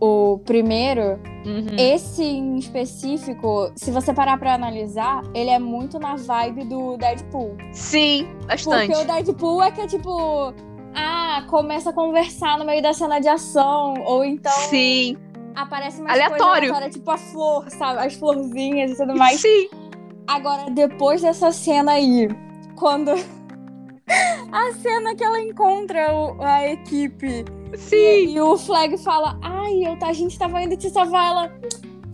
o primeiro. Uhum. Esse em específico, se você parar pra analisar, ele é muito na vibe do Deadpool. Sim, bastante. Porque o Deadpool é que é tipo. Ah, começa a conversar no meio da cena de ação. Ou então Sim, aparece uma Aleatório. tipo a flor, sabe? As florzinhas e tudo mais. sim. Agora, depois dessa cena aí, quando. A cena que ela encontra o- a equipe Sim. e o Flag fala: Ai, eu, a gente tava indo te salvar. Ela.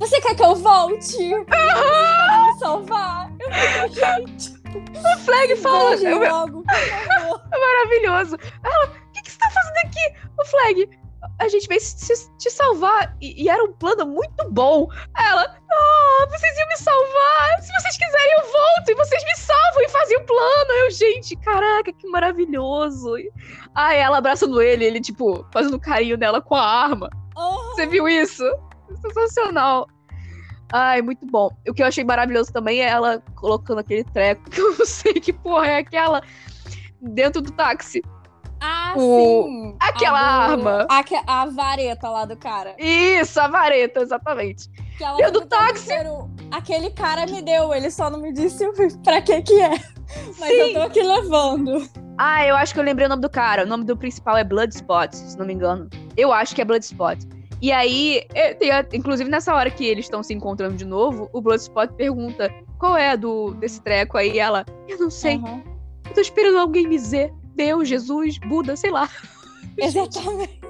Você quer que eu volte? Pra me salvar? Eu fico, gente. O Flag fala. É logo, por favor. maravilhoso. Ela, o que, que você tá fazendo aqui? O Flag, a gente veio se- te salvar. E, e era um plano muito bom. Ela, ah, vocês iam me salvar. Se vocês quiserem, eu volto. E vocês me salvam e fazem o plano. Eu, gente, caraca, que maravilhoso. Ai, ela abraçando ele, ele, tipo, fazendo carinho nela com a arma. Oh, Você viu isso? Sensacional. Ai, muito bom. O que eu achei maravilhoso também é ela colocando aquele treco, que eu não sei que porra é aquela, dentro do táxi. Ah, O- sim. aquela A arma. aque- A, vareta lá do cara. Isso, a vareta, exatamente. Que ela Deu do táxi. inteiro, Aquele cara me deu, ele só não me disse pra que que é. Mas eu tô aqui levando. Ah, eu acho que eu lembrei o nome do cara. O nome do principal é Bloodspot, se não me engano. Eu acho que é Bloodspot. E aí, tem a- inclusive nessa hora que eles estão se encontrando de novo, o Bloodspot pergunta qual é do desse treco aí. E ela, eu não sei, Aham. eu tô esperando alguém me dizer. Deus, Jesus, Buda, sei lá. Exatamente.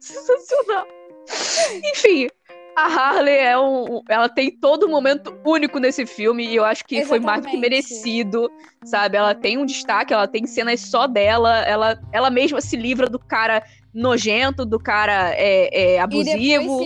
Sensacional. Enfim, a Harley é um, ela tem todo um momento único nesse filme e eu acho que foi mais do que Exatamente. merecido, sabe? Ela tem um destaque, ela tem cenas só dela, ela, ela mesma se livra do cara nojento, do cara é, é, abusivo,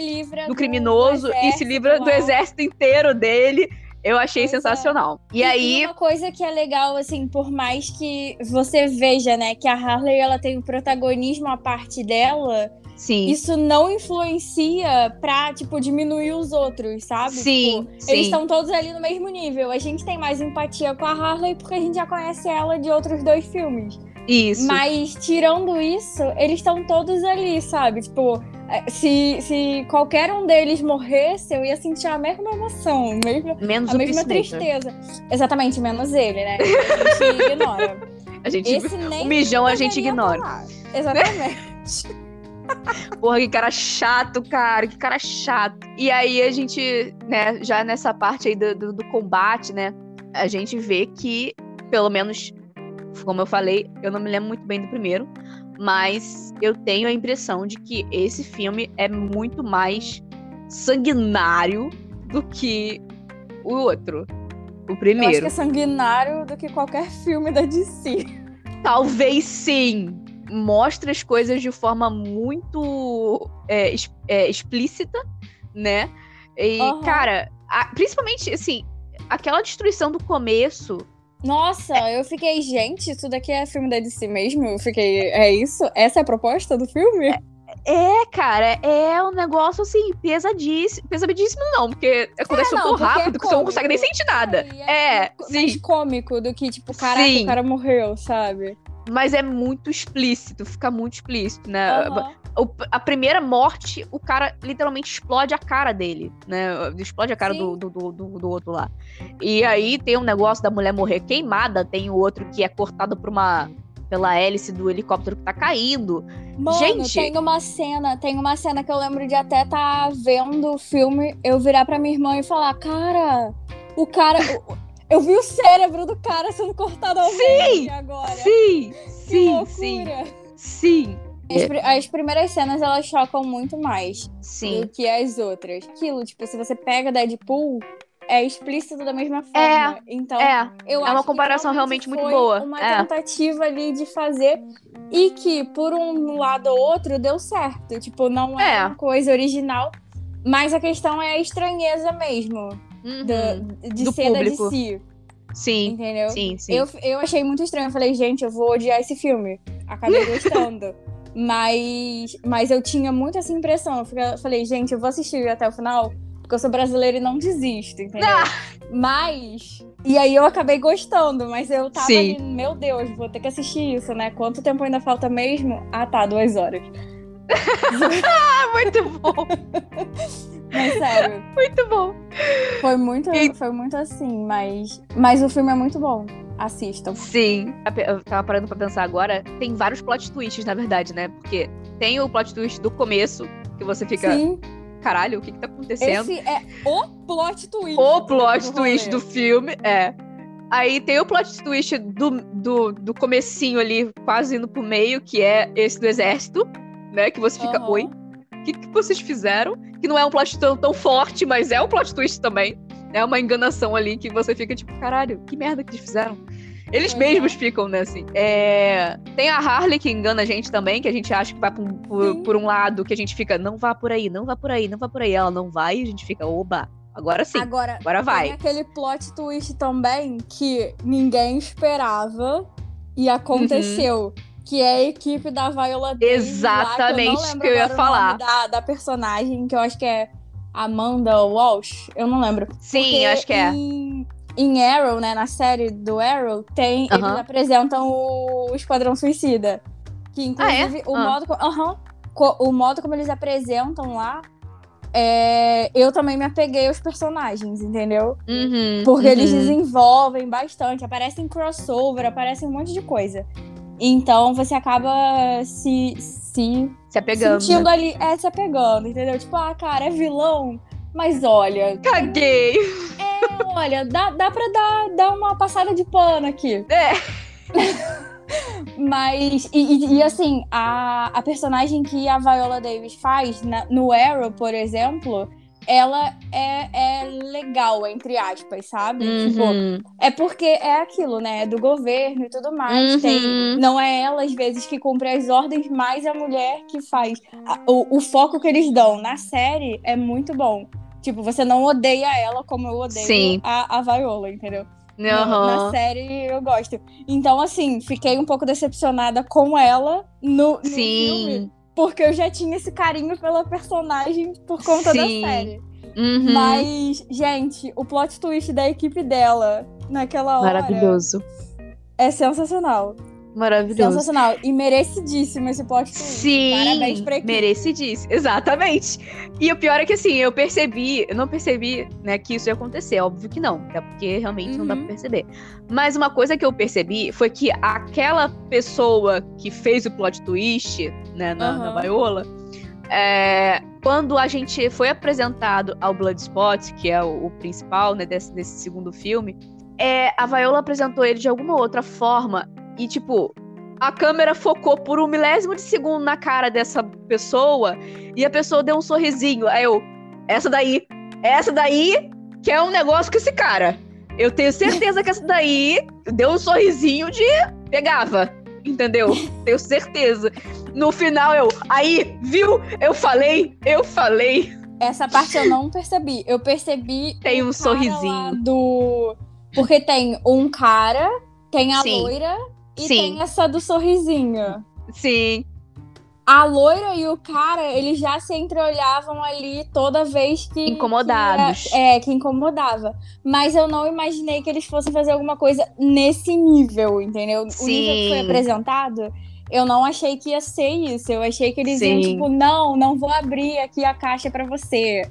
do criminoso e se livra do exército inteiro dele. Eu achei Pois é. sensacional. E, aí, uma coisa que é legal, assim, por mais que você veja, né, que a Harley ela tem o protagonismo à parte dela, sim, isso não influencia pra, tipo, diminuir os outros, sabe? sim, Tipo, sim. Eles estão todos ali no mesmo nível. A gente tem mais empatia com a Harley porque a gente já conhece ela de outros dois filmes. Isso. Mas, tirando isso, eles estão todos ali, sabe? Tipo, se, se qualquer um deles morresse, eu ia sentir a mesma emoção, mesma, Menos a mesma tristeza. Exatamente, menos ele, né? A gente ignora. A gente, Esse o mijão a gente ignora. falar. Exatamente. Porra, que cara chato, cara, que cara chato. E aí a gente, né, já nessa parte aí do, do, do combate, né, a gente vê que, pelo menos, como eu falei, eu não me lembro muito bem do primeiro, mas eu tenho a impressão de que esse filme é muito mais sanguinário do que o outro. O Eu acho primeiro. que é sanguinário do que qualquer filme da DC. Talvez sim. Mostra as coisas de forma muito é, é, explícita, né? E, Aham. cara, a- principalmente, assim, aquela destruição do começo. Nossa, eu fiquei, gente, isso daqui é filme da DC mesmo? Eu fiquei, é isso? Essa é a proposta do filme? É, cara, é um negócio, assim, pesadíssimo. Pesadíssimo não, porque acontece não, tão porque é rápido que você não consegue nem sentir nada. É, mais sim. cômico do que, tipo, caraca, Sim. o cara morreu, sabe? Mas é muito explícito, fica muito explícito, né? Aham. O- a primeira morte, o cara literalmente explode a cara dele, né? Explode a cara do, Sim. do, do, do- outro lá. E aí tem um negócio da mulher morrer queimada, tem o outro que é cortado por uma. pela hélice do helicóptero que tá caindo. Mano, Gente. tem uma cena, tem uma cena que eu lembro de até tá vendo o filme, eu virar pra minha irmã e falar, cara, o cara. eu vi o cérebro do cara sendo cortado ao meio aqui agora. Sim, Que sim, sim, loucura. sim. As, pri- as primeiras cenas elas chocam muito mais Sim. do que as outras. Aquilo, tipo, se você pega Deadpool, é explícito da mesma forma. É, então, É, eu é acho uma que comparação realmente muito boa. Uma É. tentativa ali de fazer e que, por um lado ou outro, deu certo. Tipo, não é, É. uma coisa original, mas a questão é a estranheza mesmo Uhum. da- de Do ser da público. DC, Sim, entendeu? sim, sim. Eu, eu achei muito estranho. Eu falei, gente, eu vou odiar esse filme. Acabei gostando. Mas, mas eu tinha muito essa impressão. Eu falei, gente, eu vou assistir até o final, porque eu sou brasileira e não desisto, entendeu? Ah! Mas. E aí eu acabei gostando, mas eu tava Sim. ali, meu Deus, vou ter que assistir isso, né? Quanto tempo ainda falta mesmo? Ah, tá, duas horas. Muito bom, Mas sério, muito bom. foi muito, E- foi muito assim, mas. Mas o filme é muito bom. Assistam. Sim. Eu tava parando pra pensar agora. Tem vários plot twists, na verdade, né? Porque tem o plot twist do começo, que você fica, Sim, caralho, o que que tá acontecendo? esse é o plot twist. O plot do twist do filme, é. Aí tem o plot twist do, do, do comecinho ali, quase indo pro meio, que é esse do exército, né? Que você fica, Aham. oi, o que, que vocês fizeram? Que não é um plot tão, tão forte, mas é um plot twist também. É uma enganação ali que você fica tipo, caralho, que merda que eles fizeram? Eles mesmos ficam, né, assim. É, Tem a Harley que engana a gente também, que a gente acha que vai por, um- por, por um lado, que a gente fica, não vá por aí, não vá por aí, não vá por aí. Ela não vai e a gente fica, oba, agora sim, Agora, agora vai. tem aquele plot twist também que ninguém esperava e aconteceu. Que é a equipe da Viola Davis. Exatamente, lá, que eu, que eu ia o falar. Da, da personagem, que eu acho que é Amanda Walsh. Eu não lembro. Sim, Porque acho que é. Em, em Arrow, né, na série do Arrow, tem, eles Aham. apresentam o Esquadrão Suicida. Que inclusive o, Ah. modo, aham, co- o modo como eles apresentam lá, é, eu também me apeguei aos personagens, entendeu? Uhum, Porque eles uhum. desenvolvem bastante, aparecem crossover, aparecem um monte de coisa. Então você acaba se, se se apegando. sentindo né? ali, é, se apegando, entendeu? Tipo, ah, cara, é vilão, mas olha, Caguei. olha, dá, dá pra dar, dar uma passada de pano aqui. É. Mas, e, e- e, assim, a, a personagem que a Viola Davis faz na- no Arrow, por exemplo, ela é, é legal, entre aspas, sabe? Tipo, Uhum. é porque é aquilo, né? É do governo e tudo mais. Uhum. Tem, não é ela, às vezes, que cumpre as ordens, mas a mulher que faz. A- O, o foco que eles dão na série é muito bom. Tipo, você não odeia ela como eu odeio Sim. a, a Viola, entendeu? Na- Aham. Na série eu gosto. Então, assim, fiquei um pouco decepcionada com ela no, no filme. Porque eu já tinha esse carinho pela personagem por conta Sim. da série. Uhum. Mas, gente, o plot twist da equipe dela naquela hora Maravilhoso. é sensacional. Maravilhoso. Sensacional. E merecidíssimo esse plot twist. Sim, Parabéns pra equipe. merecidíssimo. Exatamente. E o pior é que assim, eu percebi, eu não percebi, né, que isso ia acontecer, óbvio que não, até porque realmente não dá Uhum. pra perceber. Mas uma coisa que eu percebi foi que aquela pessoa que fez o plot twist, né, na, na Aham. Viola, é, quando a gente foi apresentado ao Bloodspot, que é o, o principal, né, desse, desse segundo filme, é, a Viola apresentou ele de alguma outra forma e, tipo, a câmera focou por um milésimo de segundo na cara dessa pessoa e a pessoa deu um sorrisinho. Aí eu, essa daí, essa daí que é um negócio com esse cara. Eu tenho certeza que essa daí deu um sorrisinho de pegava, entendeu? Tenho certeza. No final eu, aí, viu? Eu falei, eu falei. Essa parte eu não percebi. Eu percebi. Tem um sorrisinho. Do. Porque tem um cara, tem a Sim. loira e Sim. tem essa do sorrisinho. Sim, A loira e o cara, eles já se entreolhavam ali toda vez que. Incomodados. que era- é, que incomodava. Mas eu não imaginei que eles fossem fazer alguma coisa nesse nível, entendeu? O nível que foi Sim. apresentado, eu não achei que ia ser isso. Eu achei que eles iam, Sim. tipo, não, não vou abrir aqui a caixa pra você.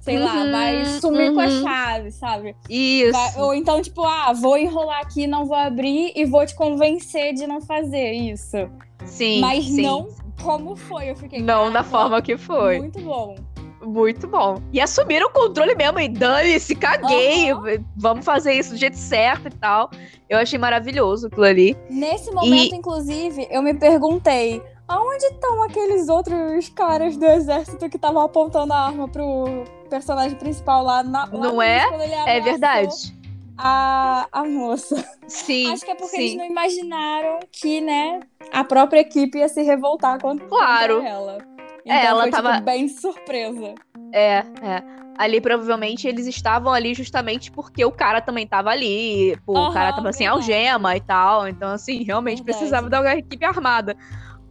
Sei lá, Uhum, vai sumir com a uhum. chave, sabe? isso. Vai- ou então, tipo, ah, vou enrolar aqui, não vou abrir e vou te convencer de não fazer isso. sim, Mas sim. não como foi. Eu fiquei. Não da "Caraca, forma que foi. Muito bom. Muito bom. E assumiram o controle mesmo. E dane-se, caguei. Aham. Vamos fazer isso do jeito certo e tal. Eu achei maravilhoso aquilo ali. Nesse momento, inclusive, eu me perguntei: Aonde estão aqueles outros caras do exército que estavam apontando a arma pro personagem principal lá na. Lá Não é? É verdade. A, a moça. Sim. Acho que é porque sim. eles não imaginaram que, né, a própria equipe ia se revoltar contra, Claro. contra ela. Então É, ela foi, tipo, tava- bem surpresa. É, é. Ali provavelmente eles estavam ali justamente porque o cara também tava ali. Pô, o Aham, cara tava sem verdade. algema e tal. Então, assim, realmente Verdade. precisava da equipe armada.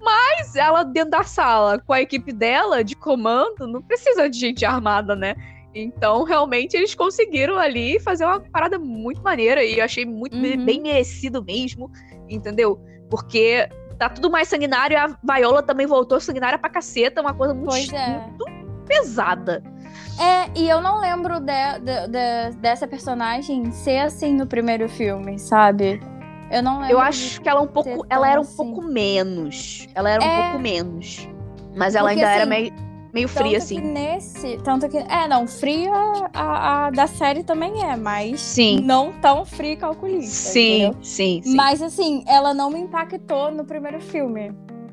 Mas ela dentro da sala, com a equipe dela de comando, não precisa de gente armada, né? Então, realmente, eles conseguiram ali fazer uma parada muito maneira. E eu achei muito Uhum. bem merecido mesmo, entendeu? Porque tá tudo mais sanguinário e a Viola também voltou sanguinária pra caceta. Uma coisa muito, é. muito pesada. É, e eu não lembro de- de- de- dessa personagem ser assim no primeiro filme, sabe? Eu não lembro. Eu acho que ela é um pouco. Ela era um assim. pouco menos. Ela era um É. pouco menos. Mas ela Porque, ainda era assim, meio, meio tanto fria, assim. Que nesse, tanto que. É, não, fria a, a da série também é, mas Sim. não tão fria e calculista. Sim, sim, sim. Mas assim, ela não me impactou no primeiro filme.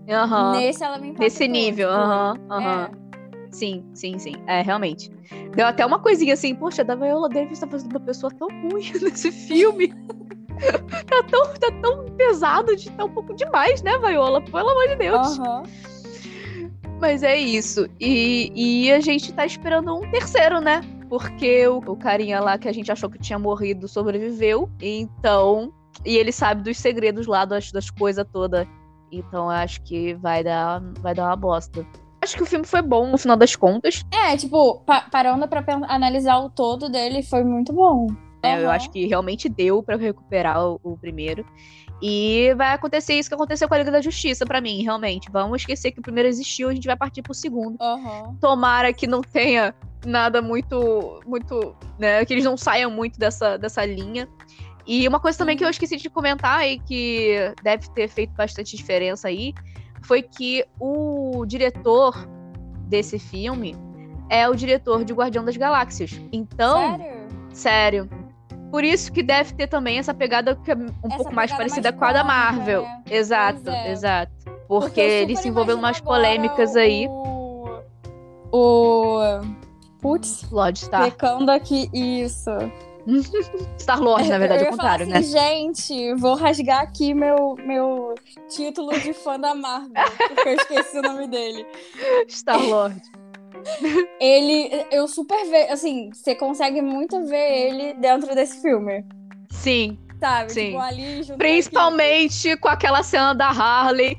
Aham. Nesse ela me impactou. Nesse nível, tipo, aham, aham. é. Sim, sim, sim. É, realmente. Deu até uma coisinha assim, poxa, da Viola Davis tá fazendo uma pessoa tão ruim nesse filme. tá, tão, tá tão pesado de tá um pouco demais, né, Viola? Pelo amor de Deus. Aham. Mas é isso. E, e a gente tá esperando um terceiro, né? Porque o, o carinha lá que a gente achou que tinha morrido sobreviveu. Então. E ele sabe dos segredos lá, das, das coisas todas. Então eu acho que vai dar, vai dar uma bosta. Acho que o filme foi bom no final das contas. É, tipo, pa- parando pra analisar o todo dele, foi muito bom. Né? Eu Aham. acho que realmente deu pra recuperar o, o primeiro. E vai acontecer isso que aconteceu com a Liga da Justiça pra mim, realmente. Vamos esquecer que o primeiro existiu, a gente vai partir pro segundo. Aham. tomara que não tenha nada muito, muito, né, que eles não saiam muito dessa, dessa linha. E uma coisa também que eu esqueci de comentar e que deve ter feito bastante diferença aí, foi que o diretor desse filme é o diretor de Guardião das Galáxias. Então, Sério? sério. Por isso que deve ter também essa pegada que é um Essa pouco mais parecida mais com a da cômica, Marvel. né? Exato, é. exato. Porque, Porque ele se envolveu em umas polêmicas aí. O. o putz, Lord Star. pecando aqui. Isso. Star Lord, na verdade, eu é o contrário, falar né? assim, Gente, vou rasgar aqui meu, meu título de fã da Marvel, porque eu esqueci o nome dele. Star Lord. Ele, eu super vejo, assim, você consegue muito ver ele dentro desse filme, Sim. sabe? Sim. Tipo, ali Principalmente com aquela cena da Harley,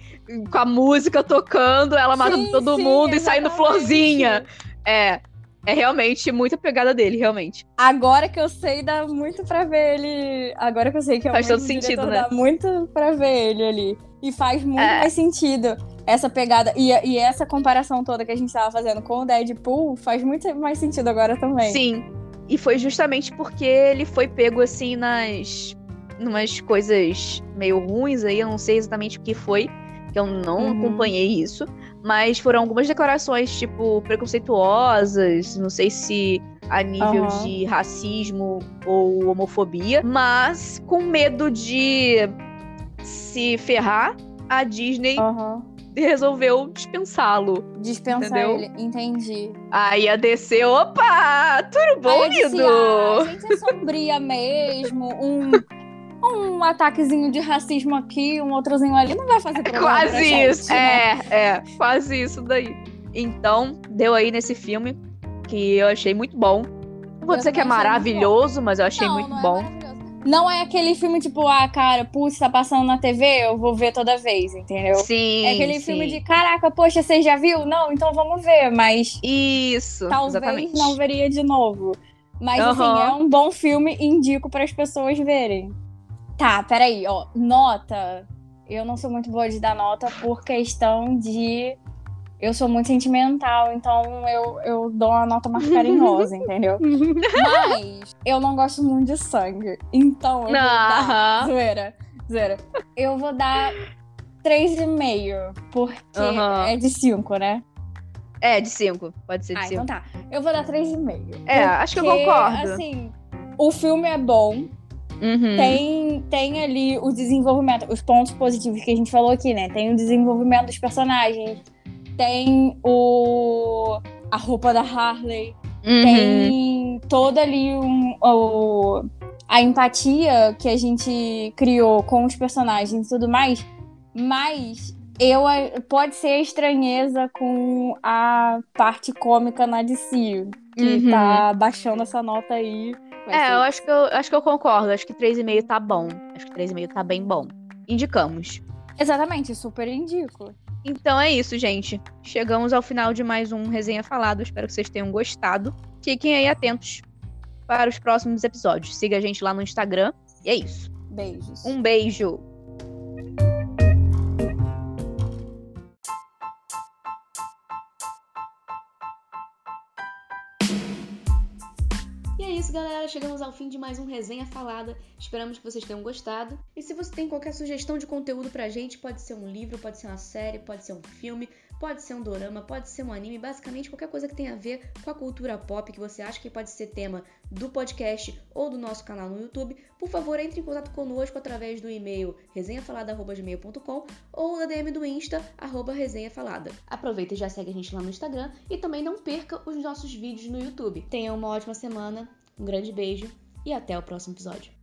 com a música tocando, ela matando todo sim, mundo e saindo exatamente. florzinha. É. É realmente muita pegada dele, realmente. Agora que eu sei, dá muito pra ver ele. Agora que eu sei que é o Faz todo sentido, diretor, né? Dá muito pra ver ele ali. E faz muito É. mais sentido essa pegada. E, e essa comparação toda que a gente tava fazendo com o Deadpool faz muito mais sentido agora também. Sim. E foi justamente porque ele foi pego assim nas. numas coisas meio ruins aí, eu não sei exatamente o que foi, que eu não Uhum. acompanhei isso. Mas foram algumas declarações, tipo, preconceituosas, não sei se a nível Aham. de racismo ou homofobia, mas com medo de se ferrar, a Disney Aham. Resolveu dispensá-lo. Dispensar Entendeu? ele. Entendi. Aí a DC, opa, tudo bom, Aí disse, lindo? ah, a gente é sombria mesmo. Um, um ataquezinho de racismo aqui, um outrozinho ali, não vai fazer problema pra Quase gente, isso, né? é, é, quase isso daí. Então, deu aí nesse filme que eu achei muito bom. Não vou Eu dizer que é maravilhoso, mas eu achei Não, muito não é bom. maravilhoso. Não é aquele filme tipo, ah, cara, putz, tá passando na TV, eu vou ver toda vez, entendeu? sim, é aquele sim. filme de, caraca, poxa, você já viu? Não, então vamos ver, mas Isso, talvez exatamente. não veria de novo. Mas assim, Aham. é um bom filme, indico para as pessoas verem. Tá, peraí, ó, nota. Eu não sou muito boa de dar nota por questão de. Eu sou muito sentimental, então eu, eu dou uma nota mais carinhosa, entendeu? Mas eu não gosto muito de sangue. Então eu vou dar. Zoeira, zoeira. Eu vou dar 3,5, porque é de 5, né? É, de 5. Pode ser de Ah, 5. então tá. Eu vou dar 3,5. É, acho que eu concordo. Assim, o filme é bom, Uhum. tem, tem ali o desenvolvimento, os pontos positivos que a gente falou aqui, né? Tem o desenvolvimento dos personagens, tem o a roupa da Harley, uhum. tem toda ali um, o, a empatia que a gente criou com os personagens e tudo mais, mas eu pode ser a estranheza com a parte cômica na DC, que uhum. tá baixando essa nota aí. É, eu acho, que eu acho que eu concordo. Acho que 3,5 tá bom. Acho que 3,5 tá bem bom. Indicamos. Exatamente, super indico. Então é isso, gente. Chegamos ao final de mais um Resenha Falado. Espero que vocês tenham gostado. Fiquem aí atentos para os próximos episódios. Siga a gente lá no Instagram. E é isso. Beijos. Um beijo. Isso, galera. Chegamos ao fim de mais um Resenha Falada. Esperamos que vocês tenham gostado. E se você tem qualquer sugestão de conteúdo pra gente, pode ser um livro, pode ser uma série, pode ser um filme, pode ser um dorama, pode ser um anime, basicamente qualquer coisa que tenha a ver com a cultura pop que você acha que pode ser tema do podcast ou do nosso canal no YouTube, por favor, entre em contato conosco através do e-mail resenhafalada.gmail.com ou da DM do Insta, resenhafalada. Aproveita e já segue a gente lá no Instagram e também não perca os nossos vídeos no YouTube. Tenha uma ótima semana um grande beijo e até o próximo episódio.